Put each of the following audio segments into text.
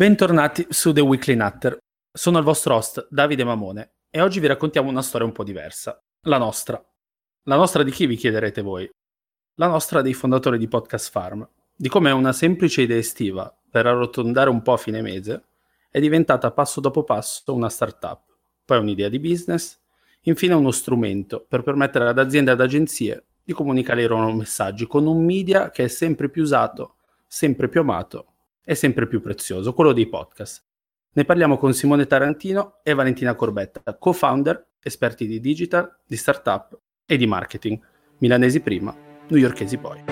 Bentornati su The Weekly Nutter. Sono il vostro host Davide Mamone e oggi vi raccontiamo una storia un po' diversa. La nostra. La nostra di chi vi chiederete voi? La nostra dei fondatori di Podcast Farm, di come una semplice idea estiva per arrotondare un po' a fine mese è diventata passo dopo passo una startup, poi un'idea di business, infine uno strumento per permettere ad aziende e ad agenzie di comunicare i loro messaggi con un media che è sempre più usato, sempre più amato è sempre più prezioso, quello dei podcast. Ne parliamo con Simone Tarantino e Valentina Corbetta, co-founder, esperti di digital, di startup e di marketing, milanesi prima, newyorkesi poi.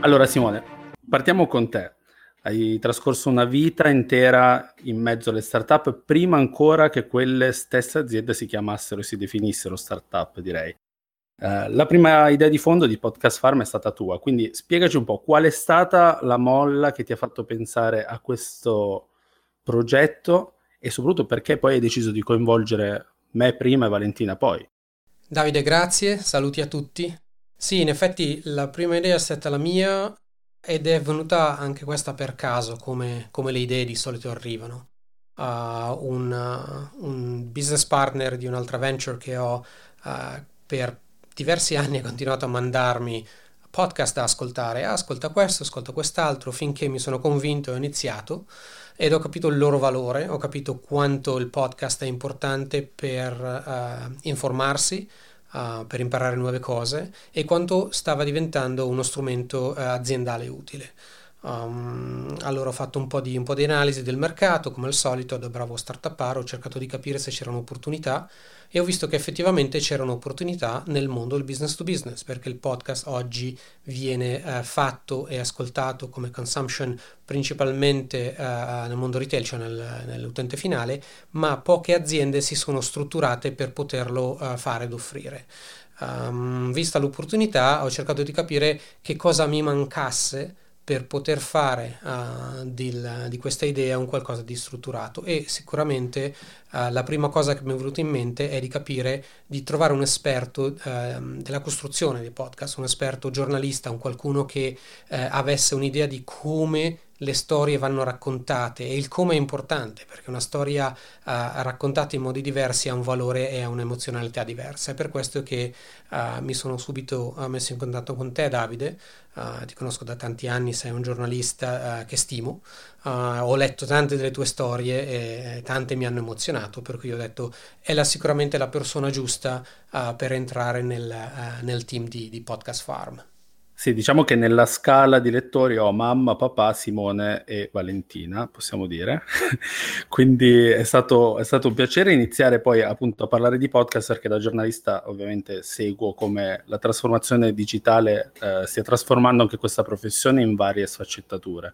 Allora Simone, partiamo con te. Hai trascorso una vita intera in mezzo alle startup, prima ancora che quelle stesse aziende si chiamassero e si definissero startup, direi. Uh, la prima idea di fondo di Podcast Farm è stata tua, quindi spiegaci un po' qual è stata la molla che ti ha fatto pensare a questo progetto e soprattutto perché poi hai deciso di coinvolgere me prima e Valentina poi. Davide, grazie, saluti a tutti. Sì, in effetti la prima idea è stata la mia ed è venuta anche questa per caso, come, come le idee di solito arrivano. Uh, un, uh, un, business partner di un'altra venture che ho uh, per diversi anni ha continuato a mandarmi podcast da ascoltare, ascolta questo, ascolta quest'altro, finché mi sono convinto e ho iniziato ed ho capito il loro valore, ho capito quanto il podcast è importante per informarsi, uh, per imparare nuove cose e quanto stava diventando uno strumento uh, aziendale utile. Um, allora ho fatto un po, di, un po' di analisi del mercato, come al solito, da bravo startuparo ho cercato di capire se c'erano opportunità e ho visto che effettivamente c'erano opportunità nel mondo del business to business, perché il podcast oggi viene uh, fatto e ascoltato come consumption principalmente uh, nel mondo retail, cioè nel, nell'utente finale, ma poche aziende si sono strutturate per poterlo uh, fare ed offrire. Um, vista l'opportunità ho cercato di capire che cosa mi mancasse per poter fare uh, del, di questa idea un qualcosa di strutturato. E sicuramente uh, la prima cosa che mi è venuta in mente è di capire, di trovare un esperto uh, della costruzione dei podcast, un esperto giornalista, un qualcuno che eh, avesse un'idea di come le storie vanno raccontate e il come è importante perché una storia uh, raccontata in modi diversi ha un valore e ha un'emozionalità diversa. È per questo che uh, mi sono subito uh, messo in contatto con te, Davide. ti conosco da tanti anni, sei un giornalista che stimo. ho letto tante delle tue storie e tante mi hanno emozionato, per cui ho detto è la, sicuramente la persona giusta per entrare nel, nel team di, di Podcast Farm. Sì, diciamo che nella scala di lettori ho mamma, papà, Simone e Valentina, possiamo dire. Quindi è stato, è stato, un piacere iniziare poi appunto a parlare di podcast perché da giornalista ovviamente seguo come la trasformazione digitale eh, stia trasformando anche questa professione in varie sfaccettature.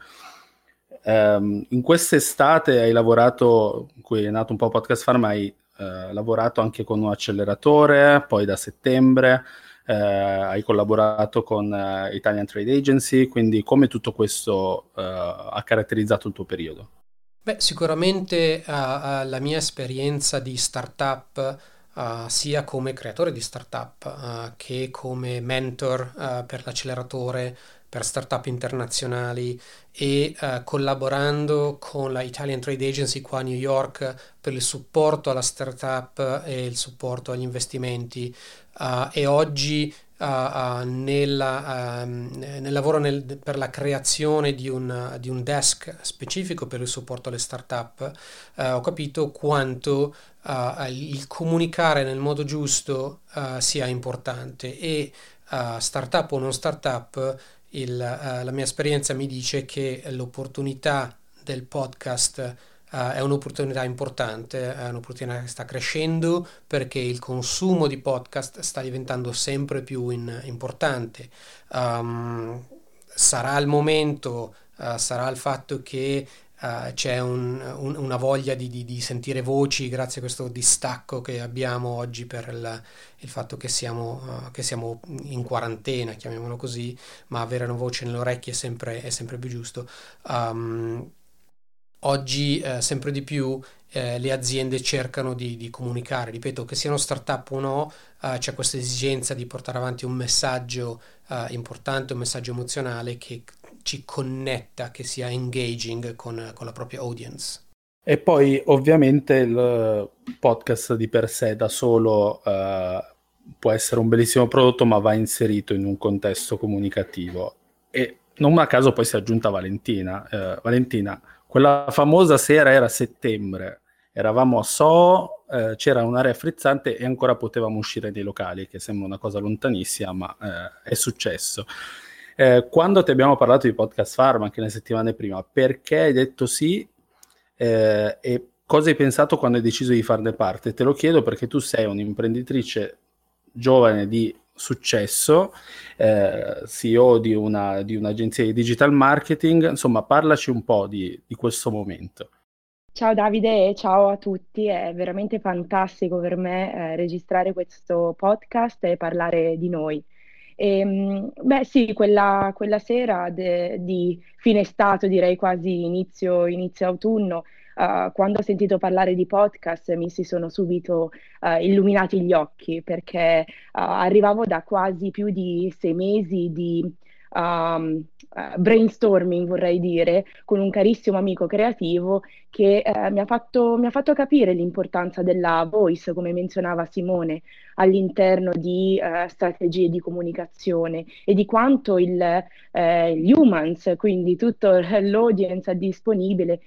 Um, in quest'estate hai lavorato, in cui è nato un po' Podcast Farm, hai eh, lavorato anche con un acceleratore, poi da settembre eh, hai collaborato con eh, Italian Trade Agency, quindi come tutto questo eh, ha caratterizzato il tuo periodo? Beh, sicuramente uh, uh, la mia esperienza di startup, uh, sia come creatore di startup che come mentor per l'acceleratore, per startup internazionali e collaborando con la Italian Trade Agency qua a New York per il supporto alla startup e il supporto agli investimenti. Uh, e oggi uh, nella, ehm, nel lavoro nel, per la creazione di un, di un, desk specifico per il supporto alle start-up ho capito quanto il comunicare nel modo giusto sia importante. E startup o non startup il, la mia esperienza mi dice che l'opportunità del podcast Uh, è un'opportunità importante, è un'opportunità che sta crescendo perché il consumo di podcast sta diventando sempre più in, importante. Um, sarà il momento, uh, sarà il fatto che uh, c'è un, un, una voglia di, di, di, sentire voci grazie a questo distacco che abbiamo oggi per il, il fatto che siamo, che siamo, in quarantena, chiamiamolo così, ma avere una voce nelle orecchie è sempre, è sempre più giusto. Um, oggi eh, sempre di più eh, le aziende cercano di, di, comunicare. Ripeto, che siano startup o no, eh, c'è questa esigenza di portare avanti un messaggio eh, importante, un messaggio emozionale che ci connetta, che sia engaging con, con la propria audience. E poi ovviamente il podcast di per sé da solo uh, può essere un bellissimo prodotto, ma va inserito in un contesto comunicativo. E non a caso poi si è aggiunta Valentina. Uh, Valentina, quella famosa sera era settembre, eravamo a So, uh, c'era un'area frizzante e ancora potevamo uscire dai locali, che sembra una cosa lontanissima, ma è successo. Quando ti abbiamo parlato di podcast farm anche le settimane prima, perché hai detto sì eh, e cosa hai pensato quando hai deciso di farne parte? Te lo chiedo perché tu sei un'imprenditrice giovane di successo, eh, CEO di, una, di, un'agenzia di digital marketing, insomma parlaci un po' di, di questo momento. Ciao Davide e ciao a tutti, è veramente fantastico per me eh, registrare questo podcast e parlare di noi. E, ehm, beh sì, quella, quella sera de, di fine estate, direi quasi inizio, inizio autunno, uh, quando ho sentito parlare di podcast mi si sono subito uh, illuminati gli occhi perché uh, arrivavo da quasi più di sei mesi di um, uh, brainstorming, vorrei dire, con un carissimo amico creativo che uh, mi, ha fatto, mi, ha fatto, capire l'importanza della voice, come menzionava Simone, all'interno di uh, strategie di comunicazione e di quanto il, gli humans, quindi tutto l'audience disponibile,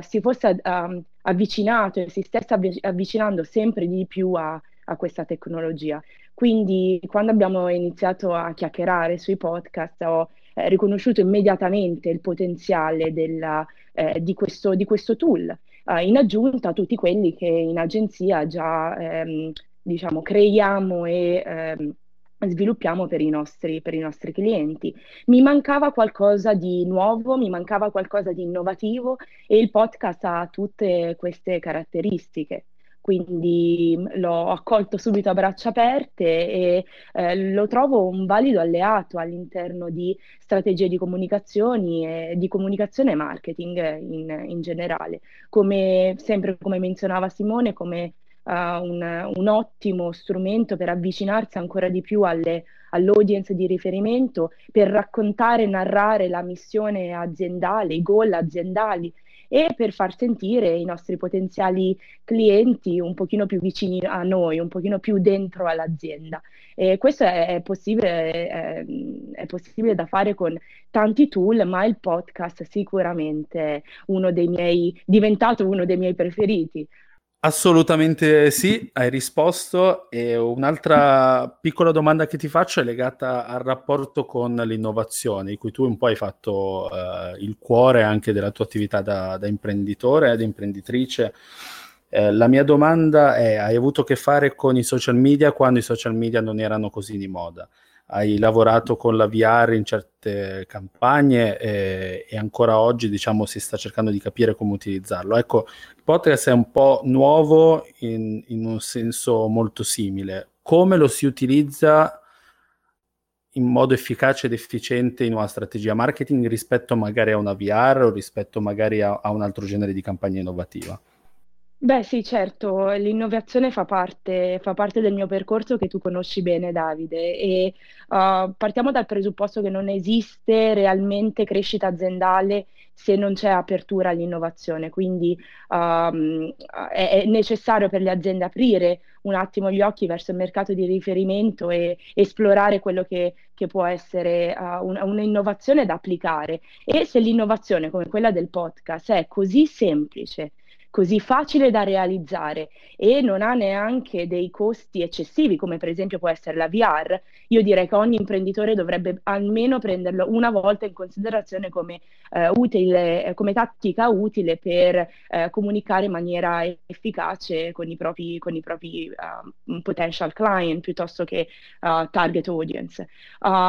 si fosse um, avvicinato e si stesse avvicinando sempre di più a, a questa tecnologia. Quindi quando abbiamo iniziato a chiacchierare sui podcast ho eh, riconosciuto immediatamente il potenziale della, eh, di, questo, di, questo, tool, eh, in aggiunta a tutti quelli che in agenzia già ehm, diciamo, creiamo e ehm, sviluppiamo per i, nostri, per i nostri clienti. Mi mancava qualcosa di nuovo, mi mancava qualcosa di innovativo e il podcast ha tutte queste caratteristiche quindi l'ho accolto subito a braccia aperte e eh, lo trovo un valido alleato all'interno di strategie di comunicazioni e di comunicazione e marketing in, in generale. Come sempre come menzionava Simone, come uh, un, un, ottimo strumento per avvicinarsi ancora di più alle, all'audience di riferimento, per raccontare e narrare la missione aziendale, i goal aziendali e per far sentire i nostri potenziali clienti un pochino più vicini a noi, un pochino più dentro all'azienda. E questo è, possibile, è, è possibile da fare con tanti tool, ma il podcast sicuramente uno dei miei, diventato uno dei miei preferiti. Assolutamente sì, hai risposto. E un'altra piccola domanda che ti faccio è legata al rapporto con l'innovazione, di cui tu un po' hai fatto uh, il cuore anche della tua attività da, da imprenditore ed imprenditrice. Eh, la mia domanda è: hai avuto a che fare con i social media quando i social media non erano così di moda? Hai lavorato con la VR in certe campagne e, e, ancora oggi diciamo si sta cercando di capire come utilizzarlo. Ecco, il podcast è un po' nuovo in, in un senso molto simile. Come lo si utilizza in modo efficace ed efficiente in una strategia marketing rispetto magari a una VR o rispetto magari a, a un altro genere di campagna innovativa? Beh, sì, certo, l'innovazione fa parte, fa parte del mio percorso che tu conosci bene, Davide, e uh, partiamo dal presupposto che non esiste realmente crescita aziendale se non c'è apertura all'innovazione, quindi um, è, è, necessario per le aziende aprire un attimo gli occhi verso il mercato di riferimento e esplorare quello che, che può essere uh, un, un'innovazione da applicare. E se l'innovazione come quella del podcast è così semplice, così facile da realizzare e non ha neanche dei costi eccessivi, come per esempio può essere la VR, io direi che ogni imprenditore dovrebbe almeno prenderlo una volta in considerazione come, eh, utile, come tattica utile per eh, comunicare in maniera efficace con i propri, con i propri uh, potential client piuttosto che uh, target audience. Uh,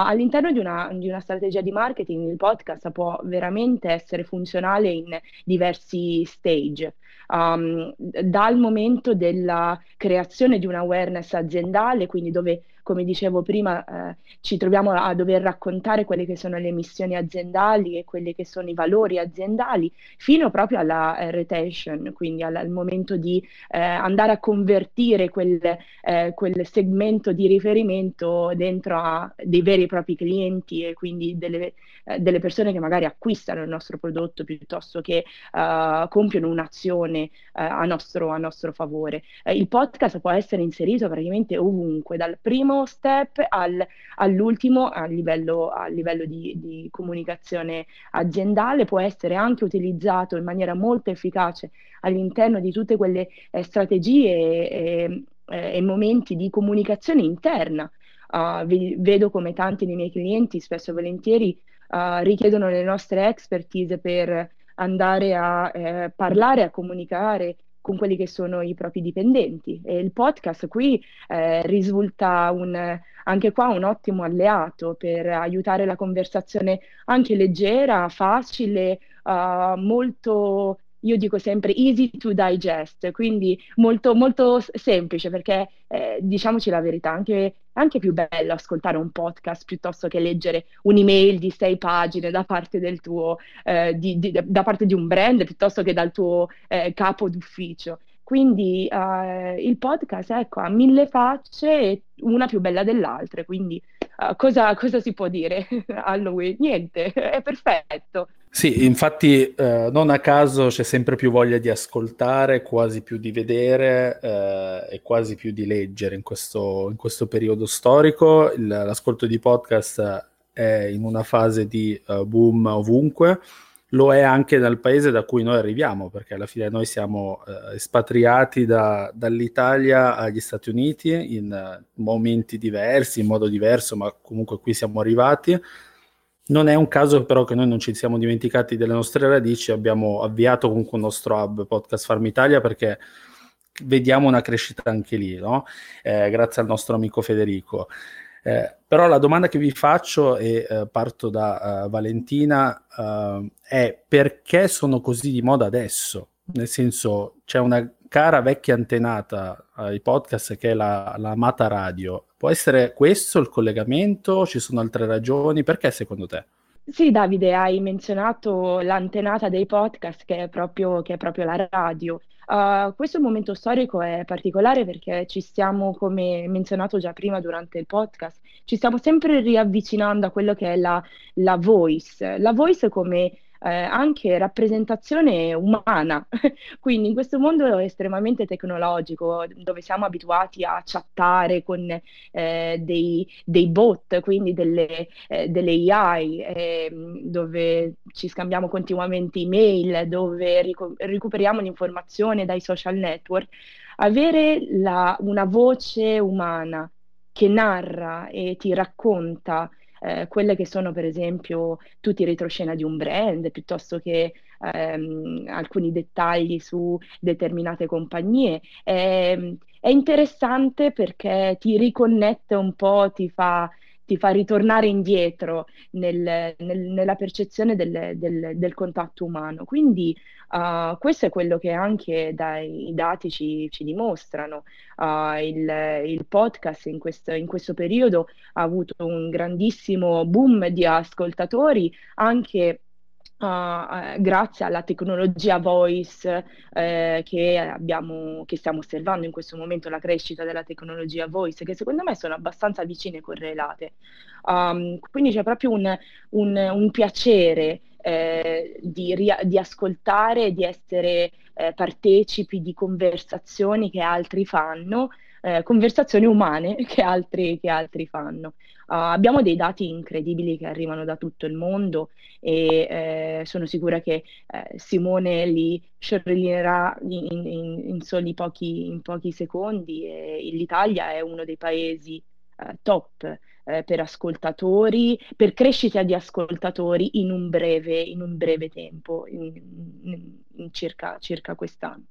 all'interno di una, di una strategia di marketing il podcast può veramente essere funzionale in diversi stage um, dal momento della creazione di un awareness aziendale, quindi dove come dicevo prima, eh, ci troviamo a dover raccontare quelle che sono le missioni aziendali e quelli che sono i valori aziendali, fino proprio alla eh, retention, quindi al, al momento di eh, andare a convertire quel, eh, quel, segmento di riferimento dentro a dei veri e propri clienti e quindi delle, eh, delle persone che magari acquistano il nostro prodotto piuttosto che uh, compiono un'azione a nostro, a, nostro, favore. il podcast può essere inserito praticamente ovunque, dal primo step al, all'ultimo a livello, a livello di, di, comunicazione aziendale, può essere anche utilizzato in maniera molto efficace all'interno di tutte quelle eh, strategie e, e, e, momenti di comunicazione interna. Uh, vedo come tanti dei miei clienti spesso e volentieri uh, richiedono le nostre expertise per andare a eh, parlare, a comunicare con quelli che sono i propri dipendenti. E il podcast qui eh, risulta un, anche qua un ottimo alleato per aiutare la conversazione anche leggera, facile, uh, molto io dico sempre easy to digest, quindi molto, molto semplice perché eh, diciamoci la verità, anche, anche più bello ascoltare un podcast piuttosto che leggere un'email di sei pagine da parte, del tuo, eh, di, di, da parte di un brand piuttosto che dal tuo eh, capo d'ufficio. Quindi uh, il podcast ecco, ha mille facce una più bella dell'altra, quindi uh, cosa, cosa, si può dire? Halloween? Niente, è perfetto. Sì, infatti eh, non a caso c'è sempre più voglia di ascoltare, quasi più di vedere eh, e quasi più di leggere in questo, in questo periodo storico. Il, l'ascolto di podcast è in una fase di uh, boom ovunque lo è anche dal paese da cui noi arriviamo, perché alla fine noi siamo eh, espatriati da, dall'Italia agli Stati Uniti in uh, momenti diversi, in modo diverso, ma comunque qui siamo arrivati. Non è un caso però che noi non ci siamo dimenticati delle nostre radici, abbiamo avviato comunque un nostro hub Podcast Farm Italia perché vediamo una crescita anche lì, no? eh, grazie al nostro amico Federico. Eh, però la domanda che vi faccio, e eh, parto da uh, Valentina, uh, è perché sono così di moda adesso? Nel senso, c'è una cara vecchia antenata ai podcast che è la, la Mata Radio. Può essere questo il collegamento? Ci sono altre ragioni? Perché secondo te? Sì, Davide, hai menzionato l'antenata dei podcast che è proprio, che è proprio la radio. Uh, questo momento storico è particolare perché ci stiamo, come menzionato già prima durante il podcast, ci stiamo sempre riavvicinando a quello che è la, la voice. La voice come eh, anche rappresentazione umana. Quindi in questo mondo estremamente tecnologico, dove siamo abituati a chattare con eh, dei, dei, bot, quindi delle, eh, delle AI, ehm, dove ci scambiamo continuamente email, dove ric- recuperiamo l'informazione dai social network, avere la, una voce umana che narra e ti racconta eh, quelle che sono per esempio tutti i retroscena di un brand, piuttosto che ehm, alcuni dettagli su determinate compagnie. È, è interessante perché ti riconnette un po', ti fa ti fa ritornare indietro nel, nel, nella percezione del, del, del, contatto umano. Quindi uh, questo è quello che anche dai dati ci, ci dimostrano. Uh, il, il, podcast in questo, in questo periodo ha avuto un grandissimo boom di ascoltatori, anche Uh, grazie alla tecnologia voice eh, che, abbiamo, che stiamo osservando in questo momento, la crescita della tecnologia voice, che secondo me sono abbastanza vicine e correlate. Um, quindi c'è proprio un, un, un piacere eh, di, ria- di, ascoltare, di essere eh, partecipi di conversazioni che altri fanno, eh, conversazioni umane che altri, che altri fanno. Uh, abbiamo dei dati incredibili che arrivano da tutto il mondo e eh, sono sicura che eh, Simone li sciorellinerà in, in, in, soli pochi, in pochi secondi e l'Italia è uno dei paesi eh, top eh, per ascoltatori, per crescita di ascoltatori in un breve, in un breve tempo, in, circa, circa quest'anno.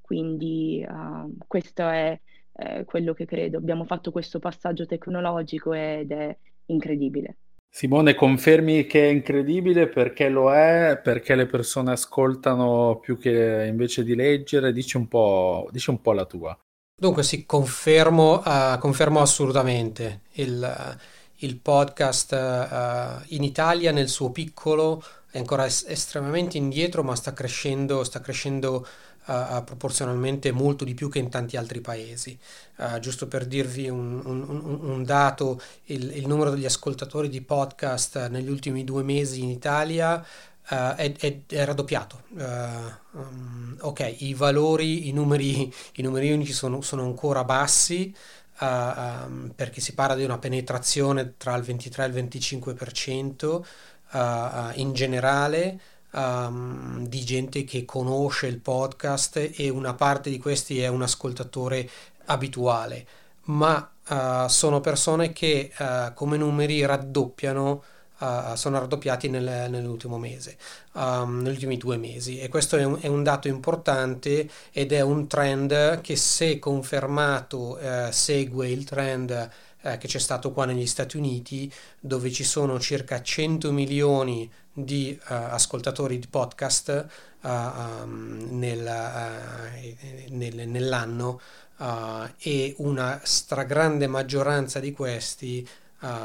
Quindi uh, questo è eh, quello che credo. Abbiamo fatto questo passaggio tecnologico ed è incredibile. Simone, confermi che è incredibile perché lo è, perché le persone ascoltano più che invece di leggere? Dici un po', dici un po la tua. Dunque sì, confermo, uh, confermo assolutamente. Il, il podcast uh, in Italia nel suo piccolo è ancora es- estremamente indietro, ma sta crescendo, sta crescendo uh, proporzionalmente molto di più che in tanti altri paesi. Uh, giusto per dirvi un, un, un dato, il, il, numero degli ascoltatori di podcast negli ultimi due mesi in Italia uh, è, è, è, raddoppiato. Um, ok, i valori, i numeri, i numeri unici sono, sono ancora bassi. Uh, um, perché si parla di una penetrazione tra il 23 e il 25% uh, uh, in generale, um, di gente che conosce il podcast e una parte di questi è un ascoltatore abituale, ma uh, sono persone che uh, come numeri raddoppiano Uh, sono raddoppiati nel, nell'ultimo mese, um, negli ultimi due mesi. E questo è un, è un, dato importante ed è un trend che se confermato uh, segue il trend uh, che c'è stato qua negli Stati Uniti dove ci sono circa 100 milioni uh, ascoltatori di podcast uh, um, nel, uh, nel, nell'anno e una stragrande maggioranza di questi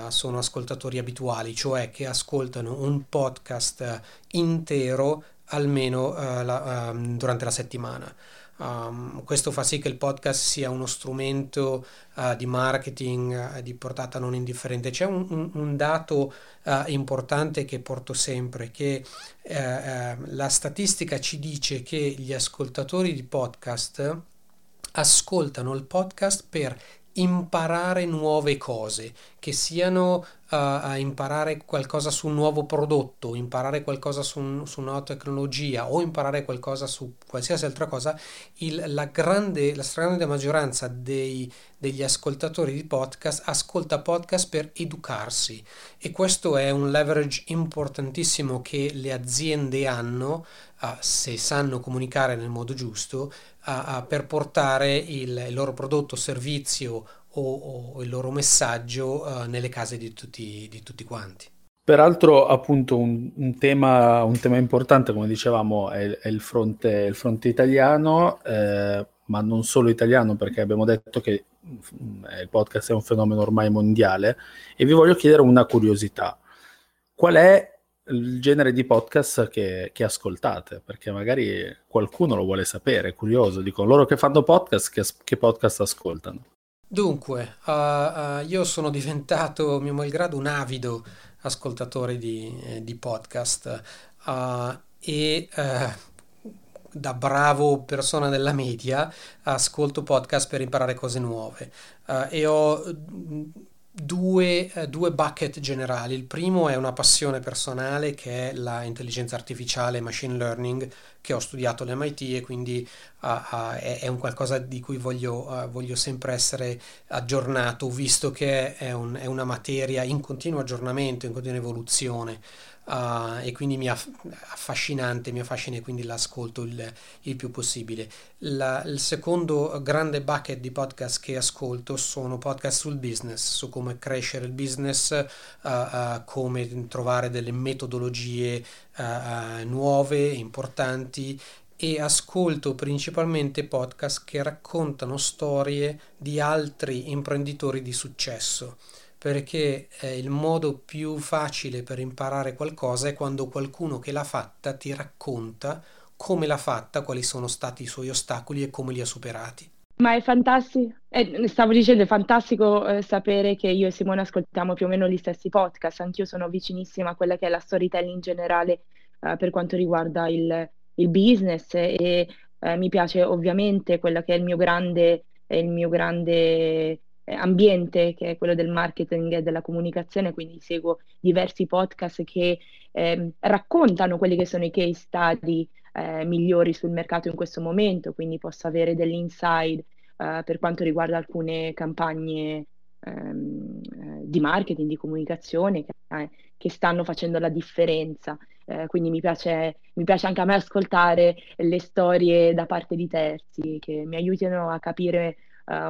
sono ascoltatori abituali, cioè che ascoltano un podcast intero almeno la, um, durante la settimana. Um, questo fa sì che il podcast sia uno strumento uh, di marketing uh, di portata non indifferente. C'è un, un, un dato uh, importante che porto sempre, che la statistica ci dice che gli ascoltatori di podcast ascoltano il podcast per imparare nuove cose, che siano a imparare qualcosa su un nuovo prodotto, imparare qualcosa su, un, su, una tecnologia o imparare qualcosa su qualsiasi altra cosa, il, la, grande, la stragrande maggioranza dei, degli ascoltatori di podcast ascolta podcast per educarsi. E questo è un leverage importantissimo che le aziende hanno uh, se sanno comunicare nel modo giusto uh, per portare il, il loro prodotto, servizio o, o il loro messaggio uh, nelle case di tutti, di tutti quanti. Peraltro, appunto, un, un, tema, un, tema, importante, come dicevamo, è, è il, fronte, il, fronte, italiano, eh, ma non solo italiano, perché abbiamo detto che mm, il podcast è un fenomeno ormai mondiale. E vi voglio chiedere una curiosità: qual è il genere di podcast che, che ascoltate? Perché magari qualcuno lo vuole sapere, è curioso. Dico loro che fanno podcast, che, che podcast ascoltano? Dunque, uh, uh, io sono diventato, mio malgrado, un avido ascoltatore di, eh, di podcast uh, e da bravo persona della media ascolto podcast per imparare cose nuove. E ho due, eh, due, bucket generali. Il primo è una passione personale che è l'intelligenza artificiale e machine learning che ho studiato all'MIT e quindi uh, uh, è, è, un qualcosa di cui voglio, uh, voglio sempre essere aggiornato, visto che è, un, è, una materia in continuo aggiornamento, in continua evoluzione uh, e quindi mi è affascinante, mi affascina e quindi l'ascolto il, il più possibile. La, il secondo grande bucket di podcast che ascolto sono podcast sul business, su come crescere il business, uh, uh, come trovare delle metodologie nuove, importanti e ascolto principalmente podcast che raccontano storie di altri imprenditori di successo perché eh, il modo più facile per imparare qualcosa è quando qualcuno che l'ha fatta ti racconta come l'ha fatta, quali sono stati i suoi ostacoli e come li ha superati. Ma è fantastico, eh, stavo dicendo, è fantastico eh, sapere che io e Simone ascoltiamo più o meno gli stessi podcast, anch'io sono vicinissima a quella che è la storytelling in generale eh, per quanto riguarda il, il business e eh, mi piace ovviamente quello che è il mio grande, il mio grande ambiente che è quello del marketing e della comunicazione, quindi seguo diversi podcast che eh, raccontano quelli che sono i case study eh, migliori sul mercato in questo momento, quindi posso avere dell'inside eh, per quanto riguarda alcune campagne ehm, eh, di marketing, di comunicazione che, eh, che, stanno facendo la differenza. quindi mi piace, mi piace anche a me ascoltare le storie da parte di terzi che mi aiutino a capire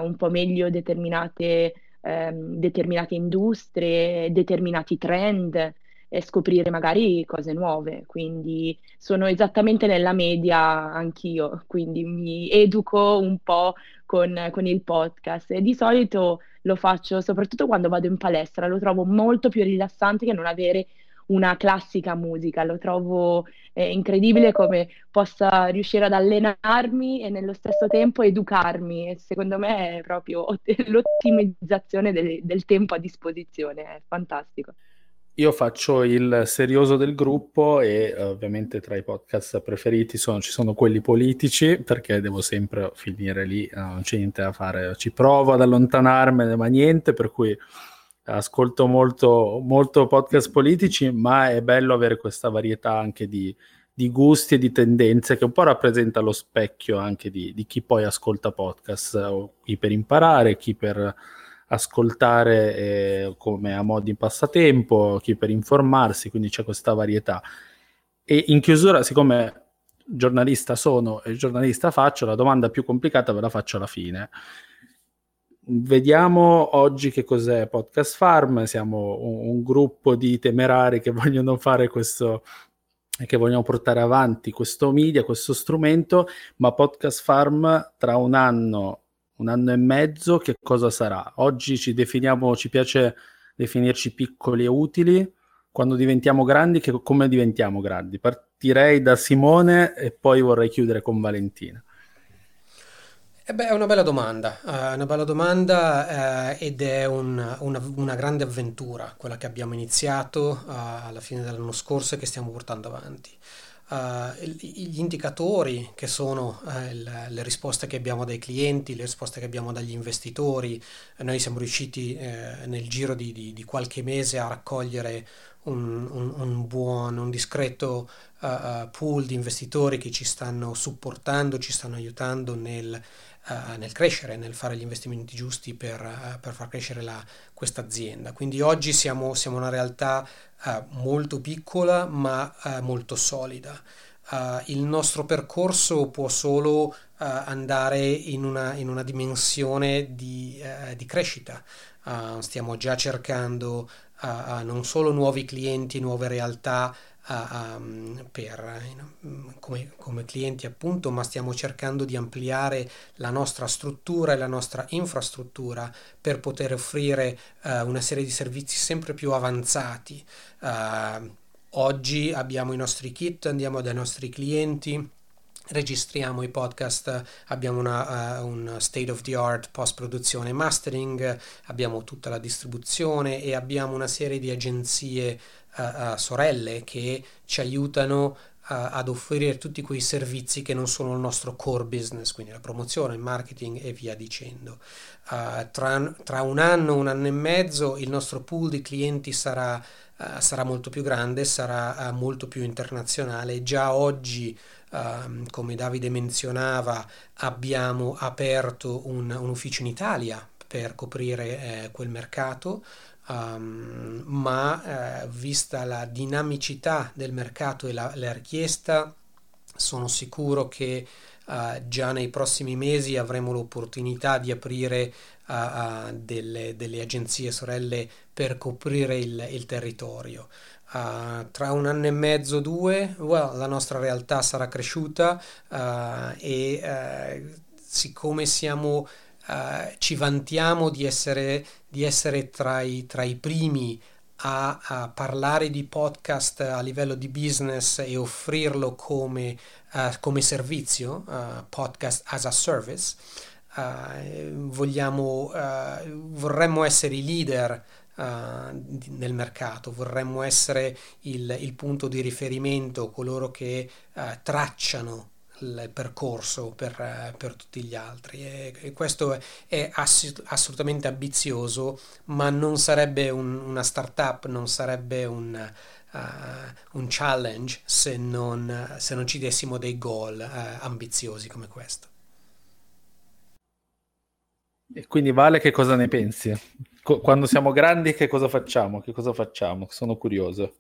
un po' meglio determinate, um, determinate industrie, determinati trend e scoprire magari cose nuove. Quindi sono esattamente nella media anch'io, quindi mi educo un po' con, con il podcast e di solito lo faccio soprattutto quando vado in palestra, lo trovo molto più rilassante che non avere una classica musica. Lo trovo eh, incredibile come possa riuscire ad allenarmi e nello stesso tempo educarmi. E secondo me è proprio l'ottimizzazione del, del tempo a disposizione, è fantastico. Io faccio il serioso del gruppo e ovviamente tra i podcast preferiti sono, ci sono quelli politici perché devo sempre finire lì, non c'è niente da fare, ci provo ad allontanarmene ma niente, per cui ascolto molto, molto podcast politici, ma è bello avere questa varietà anche di, di gusti e di tendenze che un po' rappresenta lo specchio anche di, di chi poi ascolta podcast, chi per imparare, chi per ascoltare eh, come a modo di passatempo, chi per informarsi, quindi c'è questa varietà. E in chiusura, siccome giornalista sono e giornalista faccio, la domanda più complicata ve la faccio alla fine vediamo oggi che cos'è Podcast Farm. Siamo un, un, gruppo di temerari che vogliono fare questo che vogliono portare avanti questo media, questo strumento, ma Podcast Farm tra un anno, un anno e mezzo, che cosa sarà? Oggi ci definiamo, ci piace definirci piccoli e utili. Quando diventiamo grandi, che, come diventiamo grandi? Partirei da Simone e poi vorrei chiudere con Valentina. Eh beh, è una bella domanda, uh, una bella domanda uh, ed è un, una, una, grande avventura quella che abbiamo iniziato uh, alla fine dell'anno scorso e che stiamo portando avanti. gli indicatori che sono il, le risposte che abbiamo dai clienti, le risposte che abbiamo dagli investitori, noi siamo riusciti nel giro di, di, di, qualche mese a raccogliere un, un, un buon, un discreto pool di investitori che ci stanno supportando, ci stanno aiutando nel uh, nel crescere, nel fare gli investimenti giusti per, uh, per far crescere questa azienda. Quindi oggi siamo, siamo una realtà uh, molto piccola ma molto solida. il nostro percorso può solo andare in una, in una, dimensione di, di crescita. stiamo già cercando non solo nuovi clienti, nuove realtà, a, a, per, come, come, clienti appunto, ma stiamo cercando di ampliare la nostra struttura e la nostra infrastruttura per poter offrire uh, una serie di servizi sempre più avanzati. Uh, oggi abbiamo i nostri kit, andiamo dai nostri clienti registriamo i podcast, abbiamo una, uh, un state of the art post produzione mastering, abbiamo tutta la distribuzione e abbiamo una serie di agenzie uh, sorelle che ci aiutano ad offrire tutti quei servizi che non sono il nostro core business, quindi la promozione, il marketing e via dicendo. Uh, tra, tra, un anno, un anno e mezzo il nostro pool di clienti sarà, uh, sarà molto più grande, sarà uh, molto più internazionale. Già oggi, ehm, come Davide menzionava, abbiamo aperto un, un ufficio in Italia per coprire eh, quel mercato. Um, ma eh, vista la dinamicità del mercato e la, la richiesta, sono sicuro che uh, già nei prossimi mesi avremo l'opportunità di aprire uh, uh, delle, delle, agenzie sorelle per coprire il, il territorio. tra un anno e mezzo, due, well, la nostra realtà sarà cresciuta e siccome siamo Uh, ci vantiamo di essere, di essere tra, i, tra, i, primi a, a, parlare di podcast a livello di business e offrirlo come, uh, come servizio, uh, podcast as a service. vogliamo, vorremmo essere i leader nel mercato, vorremmo essere il, il, punto di riferimento, coloro che tracciano il percorso per, eh, per tutti gli altri e, e questo è, ass- assolutamente ambizioso ma non sarebbe un, una startup non sarebbe un, uh, un challenge se non, se non, ci dessimo dei goal uh, ambiziosi come questo e quindi Vale che cosa ne pensi? quando siamo grandi che cosa facciamo? Che cosa facciamo? Sono curioso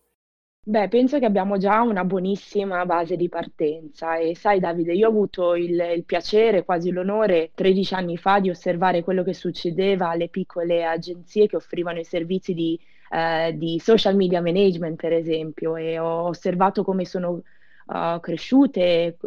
Beh, penso che abbiamo già una buonissima base di partenza e sai Davide, io ho avuto il, il piacere, quasi l'onore, 13 anni fa di osservare quello che succedeva alle piccole agenzie che offrivano i servizi di, eh, di social media management, per esempio, e ho osservato come sono uh, cresciute,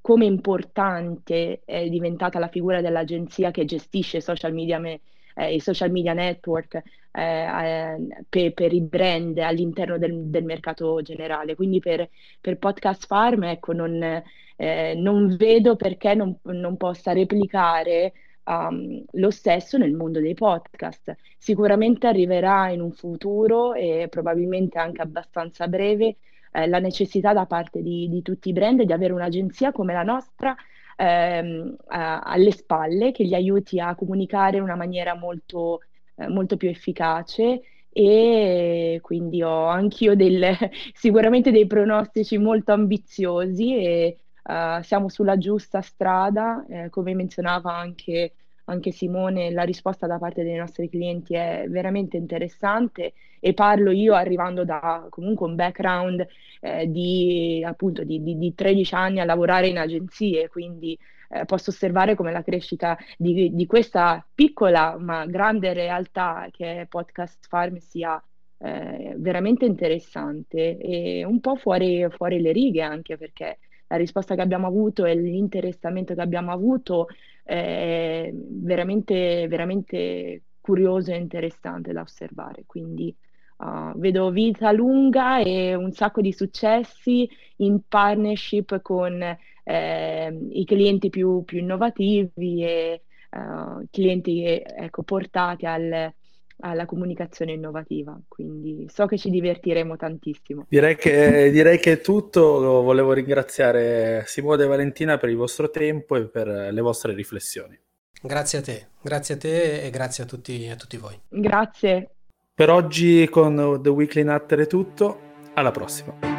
come importante è diventata la figura dell'agenzia che gestisce social media management eh, i social media network eh, eh, per, per, i brand all'interno del, del mercato generale. Quindi per, per Podcast Farm ecco, non, eh, non vedo perché non, non possa replicare Um, lo stesso nel mondo dei podcast. Sicuramente arriverà in un futuro e probabilmente anche abbastanza breve eh, la necessità da parte di, di, tutti i brand di avere un'agenzia come la nostra ehm, alle spalle che gli aiuti a comunicare in una maniera molto, eh, molto più efficace. E quindi ho anch'io del, sicuramente dei pronostici molto ambiziosi e uh, siamo sulla giusta strada, eh, come menzionava anche, anche Simone, la risposta da parte dei nostri clienti è veramente interessante e parlo io arrivando da comunque un background eh, di appunto di, di, di, 13 anni a lavorare in agenzie, quindi eh, posso osservare come la crescita di, di, questa piccola ma grande realtà che è Podcast Farm sia eh, veramente interessante e un po' fuori, fuori le righe anche perché la risposta che abbiamo avuto e l'interessamento che abbiamo avuto è veramente, veramente curioso e interessante da osservare. Quindi Uh, vedo vita lunga e un sacco di successi in partnership con eh, i clienti più, più innovativi e uh, clienti ecco, portati al, alla comunicazione innovativa. Quindi so che ci divertiremo tantissimo. Direi che, direi che è tutto. Volevo ringraziare Simone e Valentina per il vostro tempo e per le vostre riflessioni. Grazie a te, grazie a te e grazie a tutti, a tutti voi. Grazie. Per oggi con The Weekly Nutter è tutto, alla prossima.